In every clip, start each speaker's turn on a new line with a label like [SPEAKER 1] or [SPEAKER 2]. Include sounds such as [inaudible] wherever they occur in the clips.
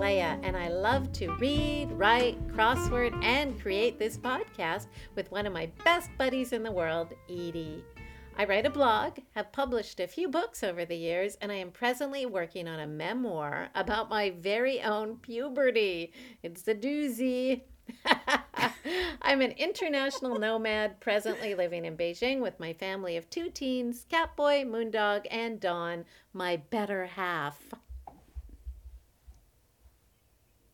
[SPEAKER 1] Leah, and I love to read, write, crossword, and create this podcast with one of my best buddies in the world, Edie. I write a blog, have published a few books over the years, and I am presently working on a memoir about my very own puberty. It's a doozy. [laughs] I'm an international nomad, presently living in Beijing with my family of two teens Catboy, Moondog, and Dawn, my better half.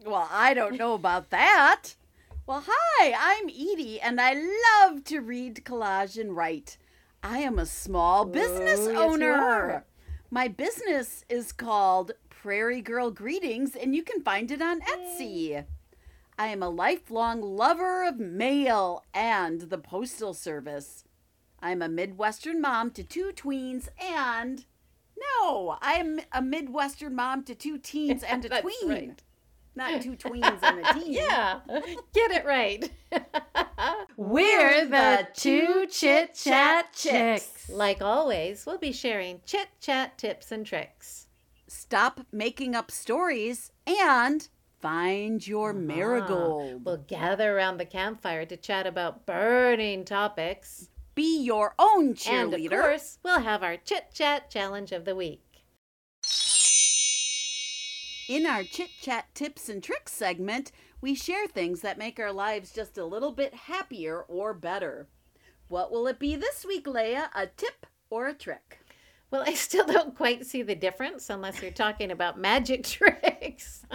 [SPEAKER 2] Well, I don't know about that. Well, hi, I'm Edie, and I love to read, collage, and write. I am a small business
[SPEAKER 1] Ooh, yes,
[SPEAKER 2] owner. My business is called Prairie Girl Greetings, and you can find it on Etsy. I am a lifelong lover of mail and the postal service. I'm a Midwestern mom to two tweens and. No, I'm a Midwestern mom to two teens and a [laughs] tween.
[SPEAKER 1] right.
[SPEAKER 2] Not two [laughs] tweens and a teen.
[SPEAKER 1] Yeah, get it right. [laughs]
[SPEAKER 2] We're the two chit chat chicks.
[SPEAKER 1] Like always, we'll be sharing chit chat tips and tricks.
[SPEAKER 2] Stop making up stories and find your uh-huh. marigold.
[SPEAKER 1] We'll gather around the campfire to chat about burning topics.
[SPEAKER 2] Be your own cheerleader.
[SPEAKER 1] And of course, we'll have our chit chat challenge of the week.
[SPEAKER 2] In our chit chat tips and tricks segment, we share things that make our lives just a little bit happier or better. What will it be this week, Leia? A tip or a trick?
[SPEAKER 1] Well, I still don't quite see the difference unless you're talking about magic [laughs] tricks.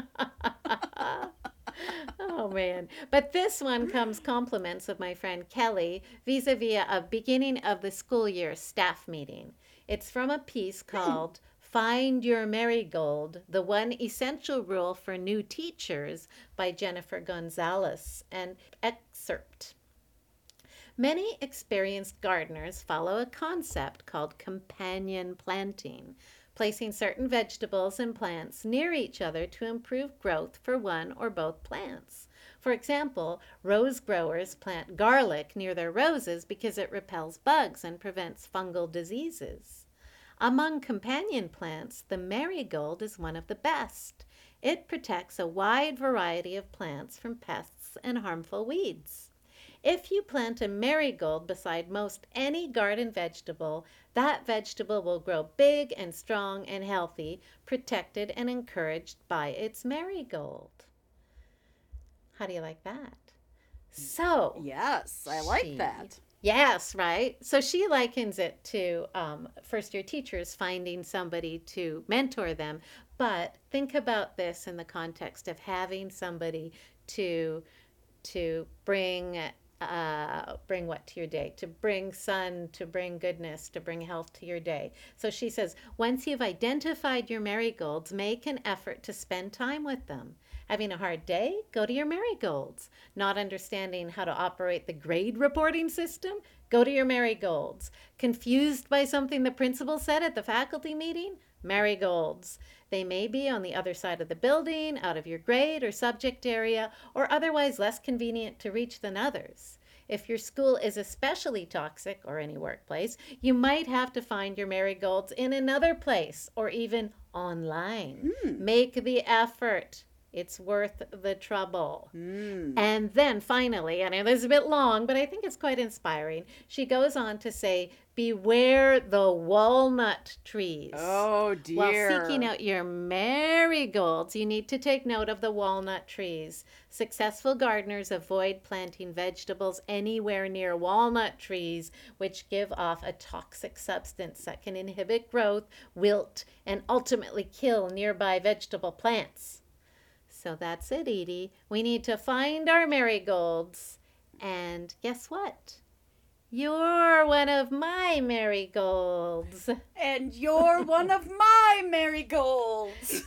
[SPEAKER 1] oh man. But this one comes compliments of my friend Kelly vis-a-vis a beginning of the school year staff meeting. It's from a piece hmm. called Find Your Marigold, the one essential rule for new teachers by Jennifer Gonzalez. An excerpt. Many experienced gardeners follow a concept called companion planting, placing certain vegetables and plants near each other to improve growth for one or both plants. For example, rose growers plant garlic near their roses because it repels bugs and prevents fungal diseases. Among companion plants, the marigold is one of the best. It protects a wide variety of plants from pests and harmful weeds. If you plant a marigold beside most any garden vegetable, that vegetable will grow big and strong and healthy, protected and encouraged by its marigold. How do you like that? So,
[SPEAKER 2] Yes, I like
[SPEAKER 1] She-
[SPEAKER 2] that.
[SPEAKER 1] Yes, right. So she likens it to um, first year teachers finding somebody to mentor them. But think about this in the context of having somebody to to bring uh, bring what to your day to bring sun to bring goodness to bring health to your day so she says once you've identified your marigolds make an effort to spend time with them having a hard day go to your marigolds not understanding how to operate the grade reporting system go to your marigolds confused by something the principal said at the faculty meeting marigolds they may be on the other side of the building, out of your grade or subject area, or otherwise less convenient to reach than others. If your school is especially toxic, or any workplace, you might have to find your marigolds in another place or even online. Hmm. Make the effort. It's worth the trouble.
[SPEAKER 2] Mm.
[SPEAKER 1] And then finally, and it is a bit long, but I think it's quite inspiring, she goes on to say, Beware the walnut trees.
[SPEAKER 2] Oh dear.
[SPEAKER 1] While seeking out your marigolds, you need to take note of the walnut trees. Successful gardeners avoid planting vegetables anywhere near walnut trees, which give off a toxic substance that can inhibit growth, wilt, and ultimately kill nearby vegetable plants. So that's it, Edie. We need to find our marigolds. And guess what? You're one of my marigolds.
[SPEAKER 2] And you're one of my marigolds.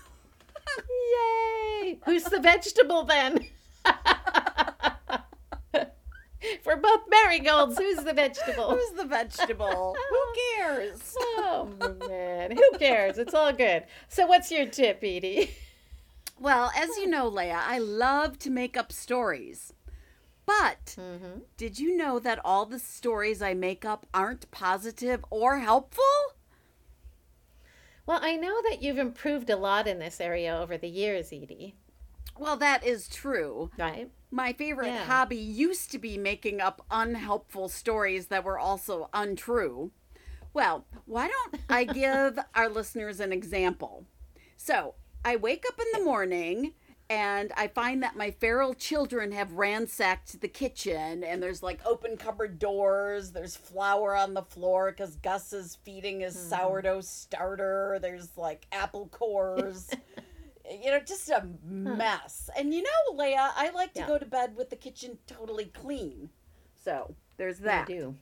[SPEAKER 1] Yay! Who's the vegetable then? [laughs] We're both marigolds. Who's the vegetable?
[SPEAKER 2] Who's the vegetable? Who [laughs] cares?
[SPEAKER 1] Oh man, who cares? It's all good. So, what's your tip, Edie?
[SPEAKER 2] Well, as you know, Leia, I love to make up stories. But
[SPEAKER 1] Mm-hmm.
[SPEAKER 2] did you know that all the stories I make up aren't positive or helpful?
[SPEAKER 1] Well, I know that you've improved a lot in this area over the years, Edie.
[SPEAKER 2] Well, that is true.
[SPEAKER 1] right?
[SPEAKER 2] My favorite
[SPEAKER 1] Yeah.
[SPEAKER 2] hobby used to be making up unhelpful stories that were also untrue. Well, why don't I [laughs] give our listeners an example? So, I wake up in the morning and I find that my feral children have ransacked the kitchen and there's like open cupboard doors, there's flour on the floor because Gus is feeding his mm-hmm. sourdough starter, there's like apple cores. [laughs] you know, just a mess. And you know, Leia, I like to
[SPEAKER 1] Yeah.
[SPEAKER 2] go to bed with the kitchen totally clean. So there's that.
[SPEAKER 1] I do.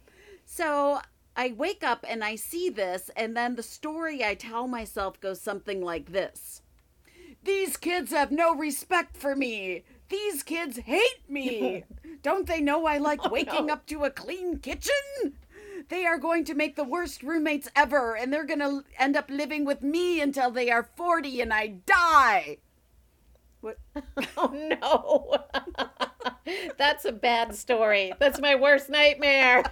[SPEAKER 2] So I wake up and I see this, and then the story I tell myself goes something like this These kids have no respect for me. These kids hate me. [laughs] Don't they know I like oh, waking
[SPEAKER 1] no.
[SPEAKER 2] up to a clean kitchen? They are going to make the worst roommates ever, and they're going to end up living with me until they are 40 and I die. What? [laughs]
[SPEAKER 1] Oh no. [laughs] That's a bad story. That's my worst nightmare.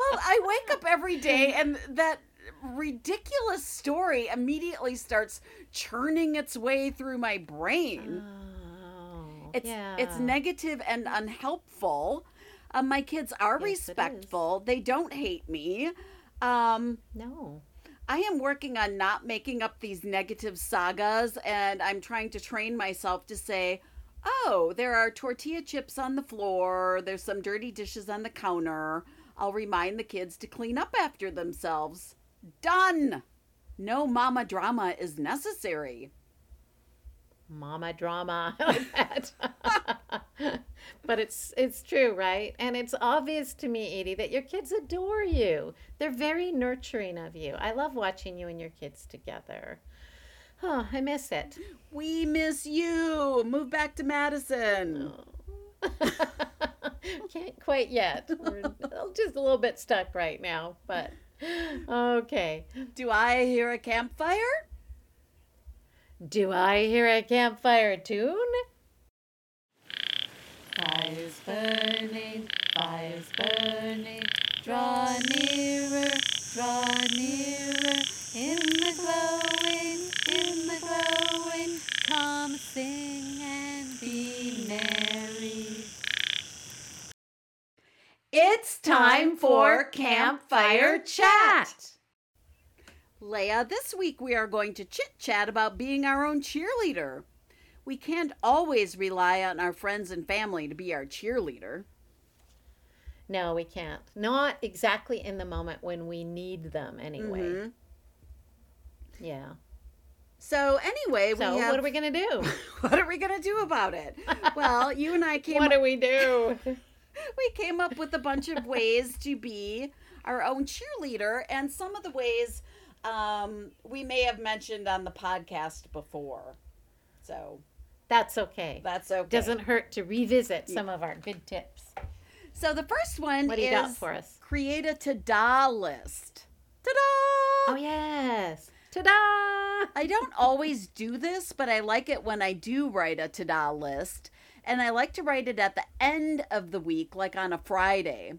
[SPEAKER 2] Well, I wake up every day and that ridiculous story immediately starts churning its way through my brain.
[SPEAKER 1] Oh,
[SPEAKER 2] It's
[SPEAKER 1] yeah.
[SPEAKER 2] it's negative and unhelpful. Um, my kids are
[SPEAKER 1] Yes,
[SPEAKER 2] respectful. They don't hate me. Um,
[SPEAKER 1] no.
[SPEAKER 2] I am working on not making up these negative sagas, and I'm trying to train myself to say, "Oh, there are tortilla chips on the floor. There's some dirty dishes on the counter. I'll remind the kids to clean up after themselves." Done. No mama drama is necessary.
[SPEAKER 1] Mama drama. [laughs] Like that. [laughs] but it's it's true, right? And it's obvious to me, Edie, that your kids adore you. They're very nurturing of you. I love watching you and your kids together. Oh, I miss it.
[SPEAKER 2] We miss you. Move back to Madison. Oh. [laughs]
[SPEAKER 1] Can't quite yet. We're just a little bit stuck right now, but okay.
[SPEAKER 2] Do I hear a campfire?
[SPEAKER 1] Do I hear a campfire tune? Fires burning, fires burning, draw nearer, draw nearer, in the glowing, in the glowing, come sing and be merry.
[SPEAKER 2] It's time for Campfire Chat. Leia, this week we are going to chit chat about being our own cheerleader. We can't always rely on our friends and family to be our cheerleader.
[SPEAKER 1] No, we can't. Not exactly in the moment when we need them, anyway.
[SPEAKER 2] Mhm.
[SPEAKER 1] Yeah.
[SPEAKER 2] So, anyway,
[SPEAKER 1] So,
[SPEAKER 2] we have, [laughs]
[SPEAKER 1] what are we going to do?
[SPEAKER 2] what are we going to do about it? Well, you and I [laughs] came
[SPEAKER 1] what do we do? [laughs] [laughs]
[SPEAKER 2] we came up with a bunch of ways to be our own cheerleader and some of the ways um, we may have mentioned on the podcast before so
[SPEAKER 1] That's okay.
[SPEAKER 2] that's okay
[SPEAKER 1] Doesn't hurt to revisit some of our good tips.
[SPEAKER 2] so the first one
[SPEAKER 1] What do you
[SPEAKER 2] is
[SPEAKER 1] got for us?
[SPEAKER 2] create a to-da list ta-da
[SPEAKER 1] Oh, yes. Ta da!
[SPEAKER 2] I don't always do this, but I like it when I do write a to da list. And I like to write it at the end of the week, like on a Friday.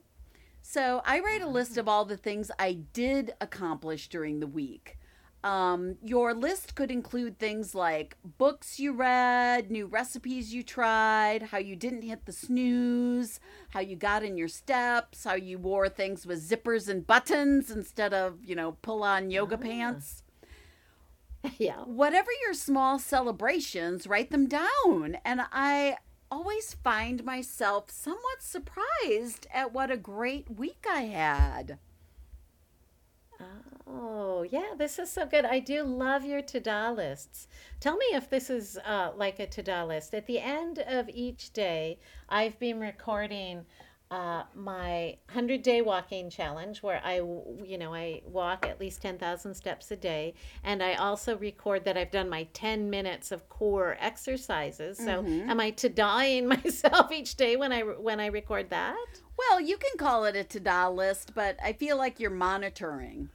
[SPEAKER 2] So I write a list of all the things I did accomplish during the week. Um, your list could include things like books you read, new recipes you tried, how you didn't hit the snooze, how you got in your steps, how you wore things with zippers and buttons instead of, you know, pull on yoga pants [laughs]
[SPEAKER 1] Yeah.
[SPEAKER 2] whatever your small celebrations, write them down. And I always find myself somewhat surprised at what a great week I had.
[SPEAKER 1] Oh, yeah, this is so good. I do love your to do lists. Tell me if this is uh, like a to do list. At the end of each day, I've been recording uh, my 100 day walking challenge where I, you know, I walk at least 10,000 steps a day. And I also record that I've done my 10 minutes of core exercises. So am I to dying [laughs] myself each day when I, when I record that?
[SPEAKER 2] Well, you can call it a to do list, but I feel like you're monitoring.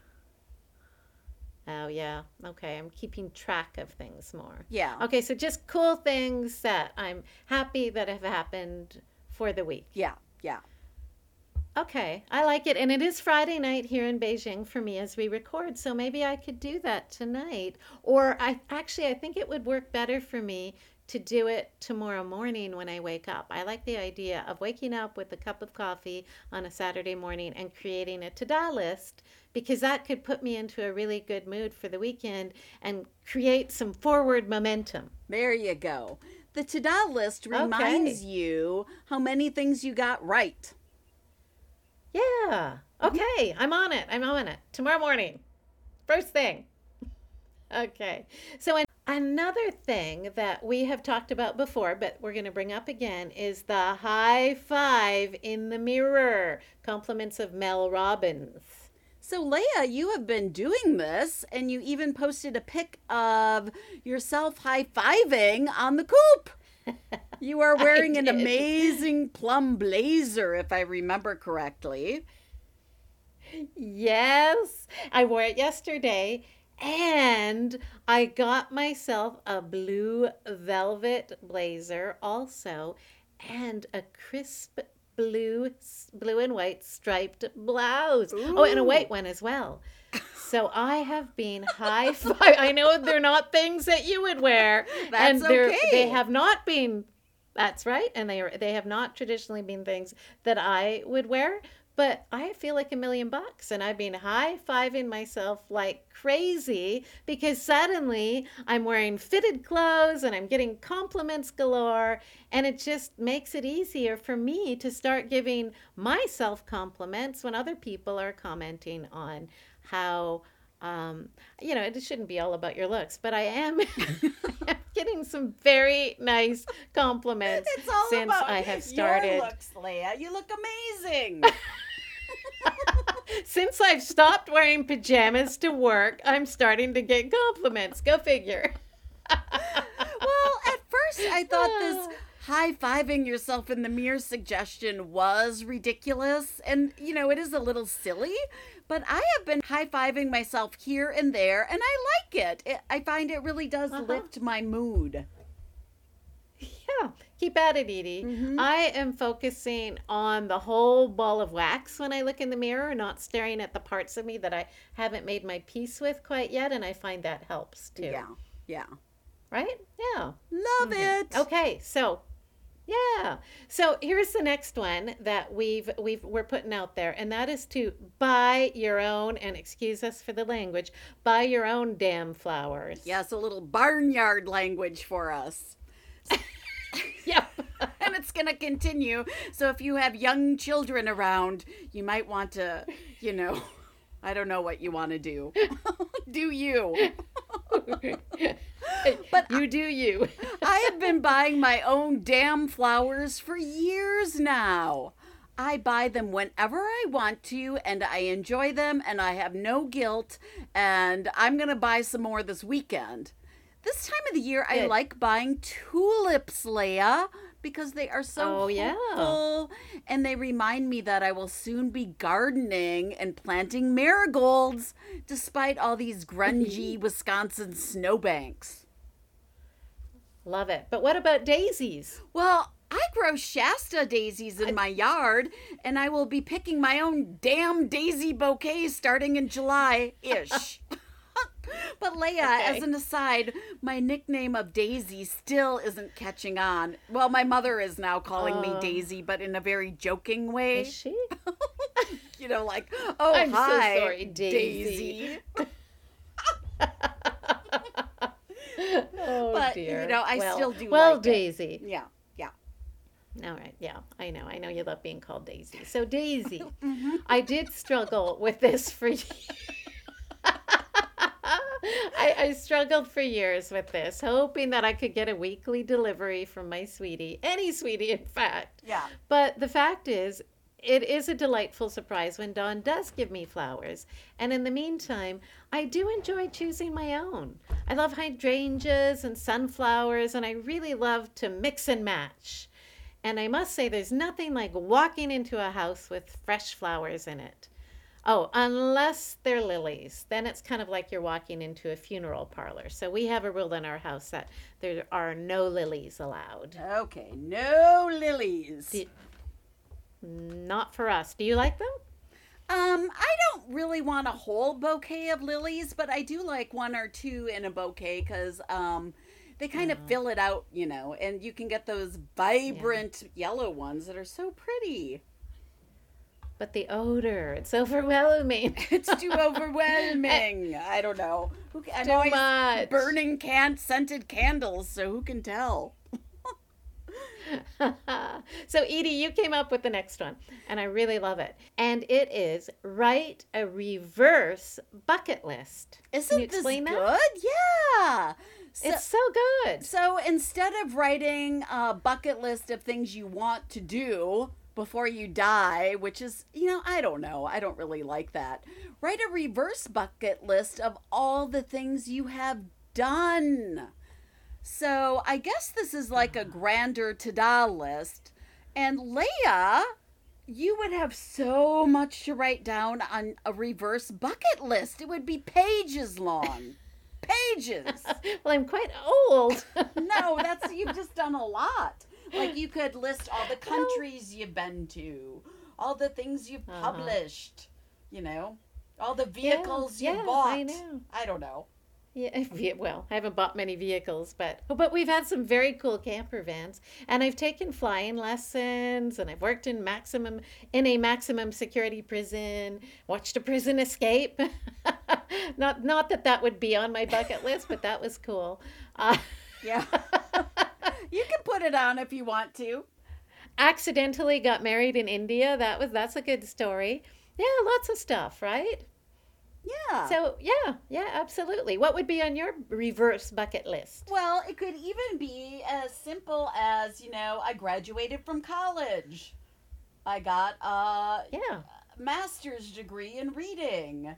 [SPEAKER 1] Oh, yeah. Okay. I'm keeping track of things more.
[SPEAKER 2] Yeah.
[SPEAKER 1] Okay. So just cool things that I'm happy that have happened for the week.
[SPEAKER 2] Yeah. Yeah.
[SPEAKER 1] Okay, I like it. And it is Friday night here in Beijing for me as we record. So maybe I could do that tonight. Or I actually, I think it would work better for me to do it tomorrow morning when I wake up. I like the idea of waking up with a cup of coffee on a Saturday morning and creating a to do list because that could put me into a really good mood for the weekend and create some forward momentum.
[SPEAKER 2] There you go. The to do list reminds
[SPEAKER 1] Okay.
[SPEAKER 2] you how many things you got right.
[SPEAKER 1] Yeah. Mm-hmm. Okay. I'm on it. I'm on it. Tomorrow morning. First thing. [laughs] Okay. So, an- another thing that we have talked about before, but we're going to bring up again, is the high five in the mirror. Compliments of Mel Robbins.
[SPEAKER 2] So, Leia, you have been doing this, and you even posted a pic of yourself high fiving on the coop. [laughs] You are wearing an amazing plum blazer, if I remember correctly.
[SPEAKER 1] Yes. I wore it yesterday. And I got myself a blue velvet blazer also and a crisp blue blue and white striped blouse. Oh, and a white one as well. So I have been [laughs] high five. I know they're not things that you would wear, [laughs]
[SPEAKER 2] That's
[SPEAKER 1] and
[SPEAKER 2] okay.
[SPEAKER 1] they have not been. That's right, and they are. They have not traditionally been things that I would wear. But I feel like a million bucks, and I've been high fiving myself like crazy because suddenly I'm wearing fitted clothes and I'm getting compliments galore, and it just makes it easier for me to start giving myself compliments when other people are commenting on how um, you know it shouldn't be all about your looks but i am [laughs] getting some very nice compliments since i have started
[SPEAKER 2] your looks, Leia. You look amazing. [laughs]
[SPEAKER 1] since i've stopped wearing pajamas to work i'm starting to get compliments go figure
[SPEAKER 2] well, at first I thought this [laughs] high fiving yourself in the mirror suggestion was ridiculous. And, you know, it is a little silly, but I have been high fiving myself here and there, and I like it. it I find it really does
[SPEAKER 1] Uh-huh.
[SPEAKER 2] lift my mood.
[SPEAKER 1] Yeah, keep at it, Edie.
[SPEAKER 2] Mhm.
[SPEAKER 1] I am focusing on the whole ball of wax when I look in the mirror, not staring at the parts of me that I haven't made my peace with quite yet, and I find that helps too.
[SPEAKER 2] Yeah. Yeah.
[SPEAKER 1] Right? Yeah.
[SPEAKER 2] Love it.
[SPEAKER 1] Okay, so yeah. So here's the next one that we've we've we're putting out there, and that is to buy your own and excuse us for the language, buy your own damn flowers.
[SPEAKER 2] Yes, a little barnyard language for us. [laughs] [laughs]
[SPEAKER 1] Yep.
[SPEAKER 2] and it's going to continue. So if you have young children around, you might want to, you know, I don't know what you want to do. [laughs] do you? [laughs]
[SPEAKER 1] but you do you.
[SPEAKER 2] I have been buying my own damn flowers for years now. I buy them whenever I want to and I enjoy them and I have no guilt and I'm going to buy some more this weekend. This time of the year I like buying tulips, Leia, because they are so
[SPEAKER 1] Oh, yeah.
[SPEAKER 2] hopeful and they remind me that I will soon be gardening and planting marigolds despite all these grungy [laughs] Wisconsin snowbanks.
[SPEAKER 1] Love it. But what about daisies?
[SPEAKER 2] Well, I grow Shasta daisies in my yard, and I will be picking my own damn daisy bouquet starting in July ish. [laughs] [laughs] but Leia,
[SPEAKER 1] Okay.
[SPEAKER 2] as an aside, my nickname of Daisy still isn't catching on. Well, my mother is now calling me
[SPEAKER 1] Oh.
[SPEAKER 2] Daisy, but in a very joking way.
[SPEAKER 1] Is she? [laughs]
[SPEAKER 2] You know, like, oh,
[SPEAKER 1] I'm so
[SPEAKER 2] hi,
[SPEAKER 1] sorry, Daisy." [laughs] oh
[SPEAKER 2] But, you
[SPEAKER 1] dear.
[SPEAKER 2] know, I
[SPEAKER 1] well,
[SPEAKER 2] still do
[SPEAKER 1] Well,
[SPEAKER 2] like.
[SPEAKER 1] Daisy.
[SPEAKER 2] Yeah, yeah.
[SPEAKER 1] All right. Yeah, I know. I know you love being called Daisy. So Daisy,
[SPEAKER 2] Mm-hmm.
[SPEAKER 1] I did struggle with this for years. [laughs] I, I struggled for years with this, hoping that I could get a weekly delivery from my sweetie, any sweetie, in fact.
[SPEAKER 2] Yeah.
[SPEAKER 1] But the fact is, it is a delightful surprise when Dawn does give me flowers. And in the meantime, I do enjoy choosing my own. I love hydrangeas and sunflowers, and I really love to mix and match. And I must say, there's nothing like walking into a house with fresh flowers in it. Oh, unless they're lilies. Then it's kind of like you're walking into a funeral parlor. So we have a rule in our house that there are no lilies allowed.
[SPEAKER 2] Okay, no lilies.
[SPEAKER 1] Do- not for us. Do you like them?
[SPEAKER 2] Um, I don't really want a whole bouquet of lilies, but I do like one or two in a bouquet because um, they kind of fill it out, you know, and you can get those vibrant yellow ones that are so pretty.
[SPEAKER 1] But the odor, it's overwhelming. [laughs]
[SPEAKER 2] It's too [laughs] overwhelming. I don't know. Who, I'm
[SPEAKER 1] Too
[SPEAKER 2] always
[SPEAKER 1] much.
[SPEAKER 2] burning can scented candles, so who can tell? [laughs]
[SPEAKER 1] so, Edie, you came up with the next one, and I really love it. And it is write a reverse bucket list.
[SPEAKER 2] Isn't this
[SPEAKER 1] that?
[SPEAKER 2] good? Yeah. So,
[SPEAKER 1] it's so good.
[SPEAKER 2] so instead of writing a bucket list of things you want to do before you die, which is, you know, I don't know. I don't really like that. Write a reverse bucket list of all the things you have done. So I guess this is like a grander ta-da list. And Leia, you would have so much to write down on a reverse bucket list. It would be pages long. [laughs] Pages.
[SPEAKER 1] well, I'm quite old.
[SPEAKER 2] No, that's you've just done a lot. Like you could list all the [laughs] countries you've been to, all the things you've
[SPEAKER 1] Uh-huh.
[SPEAKER 2] published, you know, all the vehicles
[SPEAKER 1] yeah,
[SPEAKER 2] you
[SPEAKER 1] I
[SPEAKER 2] bought.
[SPEAKER 1] know.
[SPEAKER 2] I don't know.
[SPEAKER 1] Yeah, well, I haven't bought many vehicles, but but we've had some very cool camper vans, and I've taken flying lessons, and I've worked in maximum in a maximum security prison, watched a prison escape. [laughs] not not that that would be on my bucket list, but that was cool. Uh,
[SPEAKER 2] Yeah. [laughs] you can put it on if you want to.
[SPEAKER 1] accidentally got married in India. That was that's a good story. Yeah, lots of stuff, right?
[SPEAKER 2] Yeah.
[SPEAKER 1] So yeah, yeah, absolutely. What would be on your reverse bucket list?
[SPEAKER 2] well, it could even be as simple as, you know, I graduated from college. I got a
[SPEAKER 1] Yeah.
[SPEAKER 2] master's degree in reading.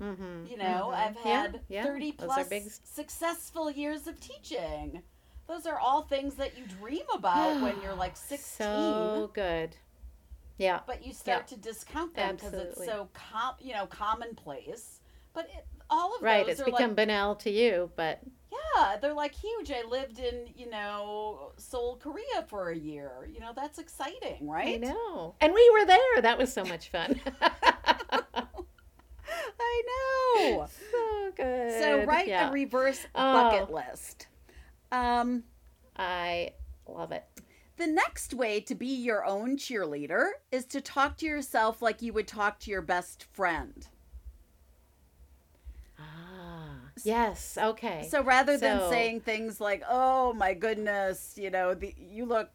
[SPEAKER 1] Mm-hmm.
[SPEAKER 2] You know,
[SPEAKER 1] mhm.
[SPEAKER 2] I've had
[SPEAKER 1] yeah,
[SPEAKER 2] 30
[SPEAKER 1] those
[SPEAKER 2] plus
[SPEAKER 1] big
[SPEAKER 2] successful years of teaching. Those are all things that you dream about when you're like [sighs] 16,
[SPEAKER 1] So good. Yeah.
[SPEAKER 2] but you start
[SPEAKER 1] yeah.
[SPEAKER 2] to discount them because it's so com- you know commonplace. But it, all of
[SPEAKER 1] Right.
[SPEAKER 2] those
[SPEAKER 1] It's
[SPEAKER 2] are
[SPEAKER 1] become
[SPEAKER 2] like
[SPEAKER 1] banal to you, but
[SPEAKER 2] yeah, they're like huge. I lived in you know Seoul, Korea for a year. You know that's exciting, right?
[SPEAKER 1] I know. And we were there. That was so much fun. [laughs] [laughs]
[SPEAKER 2] I know.
[SPEAKER 1] so good.
[SPEAKER 2] so write
[SPEAKER 1] yeah.
[SPEAKER 2] a reverse
[SPEAKER 1] Oh.
[SPEAKER 2] bucket list. Um.
[SPEAKER 1] I love it.
[SPEAKER 2] The next way to be your own cheerleader is to talk to yourself like you would talk to your best friend.
[SPEAKER 1] Ah. Yes. Okay.
[SPEAKER 2] So rather than saying things like, "Oh my goodness, you know, the, you look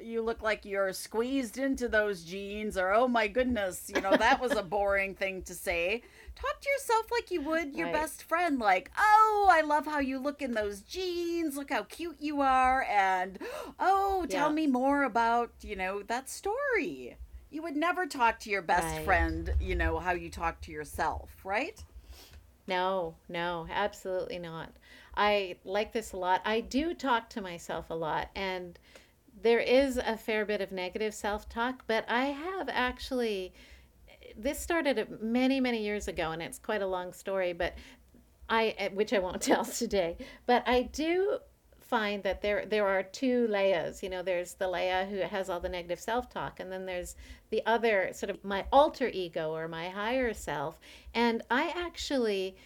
[SPEAKER 2] you look like you're squeezed into those jeans," or "Oh my goodness, you know, that was a [laughs] boring thing to say." Talk to yourself like you would your
[SPEAKER 1] Right.
[SPEAKER 2] best friend, like, "Oh, I love how you look in those jeans. Look how cute you are." And, "Oh, tell
[SPEAKER 1] Yeah.
[SPEAKER 2] me more about, you know, that story." You would never talk to your best
[SPEAKER 1] Right.
[SPEAKER 2] friend, you know, how you talk to yourself, right?
[SPEAKER 1] No, no, absolutely not. I like this a lot. I do talk to myself a lot, and there is a fair bit of negative self talk, but I have actually. This started many, many years ago, and it's quite a long story, but I, which I won't [laughs] tell today, but I do find that there there are two Leias. You know, there's the Leia who has all the negative self talk, and then there's the other sort of my alter ego or my higher self. And I actually,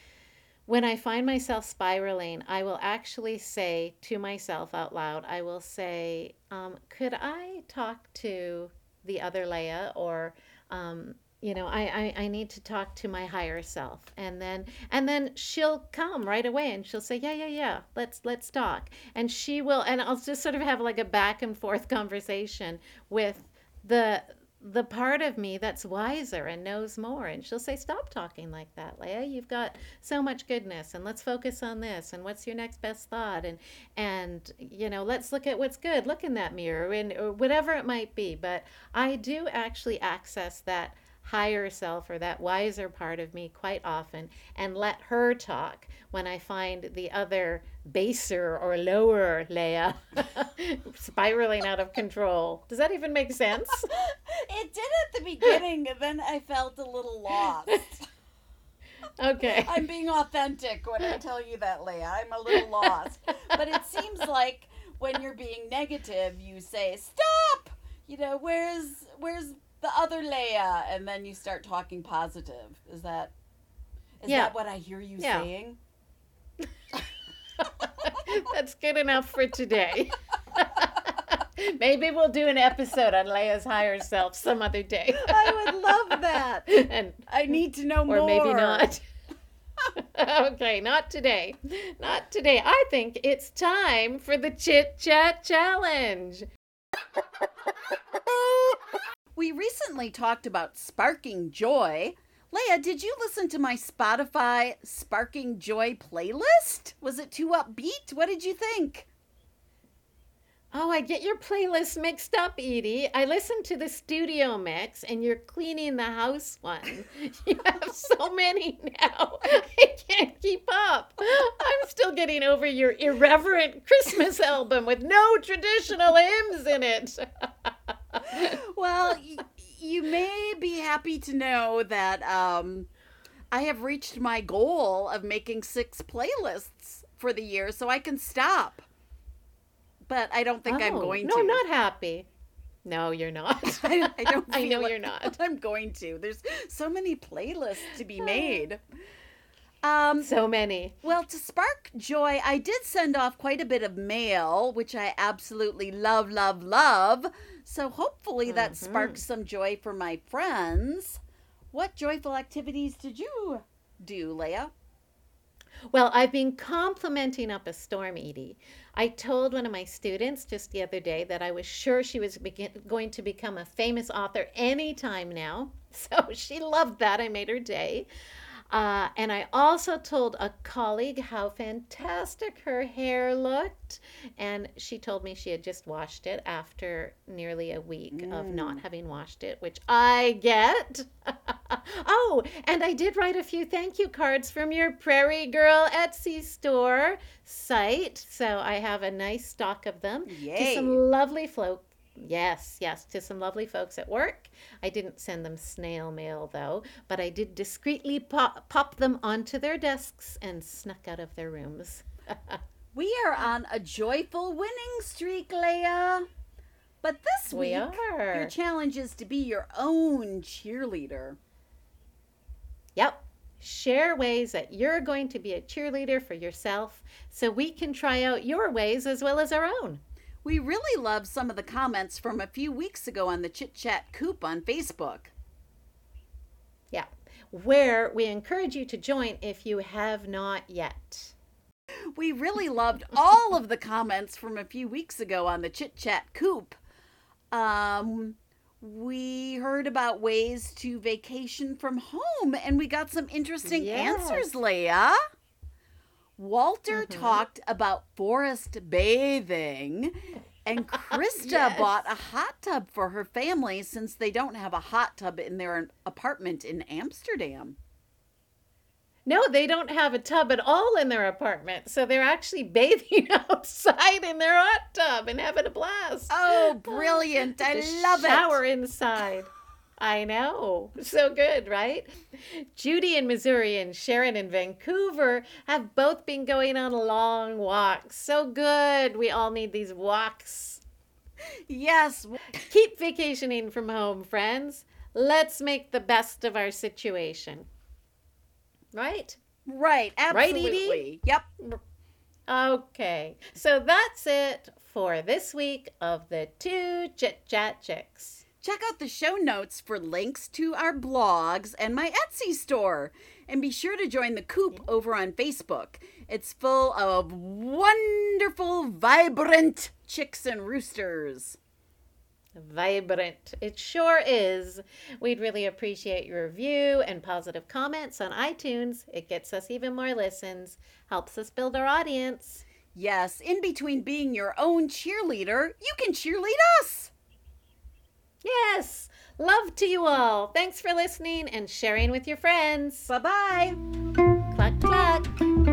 [SPEAKER 1] when I find myself spiraling, I will actually say to myself out loud, I will say, um, "Could I talk to the other Leia or?" Um, you know I, I i need to talk to my higher self and then and then she'll come right away and she'll say yeah yeah yeah let's let's talk and she will and i'll just sort of have like a back and forth conversation with the the part of me that's wiser and knows more and she'll say stop talking like that leia you've got so much goodness and let's focus on this and what's your next best thought? And and you know let's look at what's good. Look in that mirror and or whatever it might be. But i do actually access that higher self or that wiser part of me quite often and let her talk when I find the other baser or lower Leia [laughs] spiraling out of control. Does that even make sense? [laughs]
[SPEAKER 2] It did at the beginning, and then I felt a little lost. [laughs]
[SPEAKER 1] Okay.
[SPEAKER 2] I'm being authentic when I tell you that, Leia. I'm a little lost. But it seems like when you're being negative, you say, "Stop!" You know, where's where's the other Leia, and then you start talking positive. Is that is
[SPEAKER 1] Yeah.
[SPEAKER 2] that what I hear you
[SPEAKER 1] Yeah.
[SPEAKER 2] saying?
[SPEAKER 1] That's good enough for today. [laughs] Maybe we'll do an episode on Leia's higher self some other day.
[SPEAKER 2] I would love that. [laughs]
[SPEAKER 1] and
[SPEAKER 2] I need to know more.
[SPEAKER 1] or maybe not. [laughs] okay, not today. Not today. I think it's time for the chit chat challenge.
[SPEAKER 2] We recently talked about sparking joy. Leia, did you listen to my Spotify Sparking Joy playlist? Was it too upbeat? What did you think?
[SPEAKER 1] Oh, I get your playlist mixed up, Edie. I listened to the studio mix and you're cleaning the house one. [laughs] You have so many now. [laughs] I can't keep up. I'm still getting over your irreverent Christmas album with no traditional hymns in it. [laughs]
[SPEAKER 2] Well, you may be happy to know that um, I have reached my goal of making six playlists for the year, so I can stop. But I don't think I'm
[SPEAKER 1] Oh,
[SPEAKER 2] going
[SPEAKER 1] no,
[SPEAKER 2] to.
[SPEAKER 1] not happy. No, you're not. [laughs]
[SPEAKER 2] I, I don't. [laughs]
[SPEAKER 1] I know
[SPEAKER 2] feel
[SPEAKER 1] you're not. [laughs]
[SPEAKER 2] I'm going to. There's so many playlists to be [sighs] made. Um,
[SPEAKER 1] So many.
[SPEAKER 2] well, to spark joy, I did send off quite a bit of mail, which I absolutely love, love, love. So hopefully that
[SPEAKER 1] Mm-hmm.
[SPEAKER 2] sparks some joy for my friends. What joyful activities did you do, Leia?
[SPEAKER 1] Well, I've been complimenting up a storm, Edie. I told one of my students just the other day that I was sure she was begin- going to become a famous author anytime now. [laughs] So she loved that. I made her day. Uh, and I also told a colleague how fantastic her hair looked. And she told me she had just washed it after nearly a week of not having washed it, which I get. [laughs] oh, and I did write a few thank you cards from your Prairie Girl Etsy store site. So I have a nice stock of them to
[SPEAKER 2] Yay.
[SPEAKER 1] some lovely folk. Yes, yes, to some lovely folks at work. I didn't send them snail mail though, but I did discreetly pop, pop them onto their desks and snuck out of their rooms. [laughs]
[SPEAKER 2] We are on a joyful winning streak, Leia. But this
[SPEAKER 1] We
[SPEAKER 2] week,
[SPEAKER 1] are.
[SPEAKER 2] your challenge is to be your own cheerleader.
[SPEAKER 1] Yep. Share ways that you're going to be a cheerleader for yourself so we can try out your ways as well as our own.
[SPEAKER 2] We really love some of the comments from a few weeks ago on the Chit Chat Coop on Facebook.
[SPEAKER 1] Yeah. Where we encourage you to join if you have not yet.
[SPEAKER 2] We really loved all of the comments from a few weeks ago on the Chit Chat Coop. Um, we heard about ways to vacation from home and we got some interesting
[SPEAKER 1] Yes.
[SPEAKER 2] answers, Leia. Walter
[SPEAKER 1] Mm-hmm.
[SPEAKER 2] talked about forest bathing, and [laughs] Krista
[SPEAKER 1] Yes.
[SPEAKER 2] bought a hot tub for her family since they don't have a hot tub in their apartment in Amsterdam.
[SPEAKER 1] No, they don't have a tub at all in their apartment. So they're actually bathing [laughs] outside in their hot tub and having a blast.
[SPEAKER 2] Oh, brilliant. [gasps] I love it.
[SPEAKER 1] shower inside. I know. So good, right? Judy in Missouri and Sharon in Vancouver have both been going on long walks. So good. We all need these walks.
[SPEAKER 2] Yes.
[SPEAKER 1] Keep vacationing from home, friends. Let's make the best of our situation. Right?
[SPEAKER 2] Right.
[SPEAKER 1] Right, Edie?
[SPEAKER 2] Absolutely. Yep.
[SPEAKER 1] Okay. So that's it for this week of the two Chit Chat Chicks.
[SPEAKER 2] Check out the show notes for links to our blogs and my Etsy store. And be sure to join the Coop over on Facebook. It's full of wonderful, vibrant chicks and roosters.
[SPEAKER 1] Vibrant. It sure is. We'd really appreciate your review and positive comments on iTunes. It gets us even more listens, helps us build our audience.
[SPEAKER 2] Yes, in between being your own cheerleader, you can cheerlead us.
[SPEAKER 1] Yes. Love to you all. Thanks for listening and sharing with your friends.
[SPEAKER 2] Bye bye. Cluck, cluck.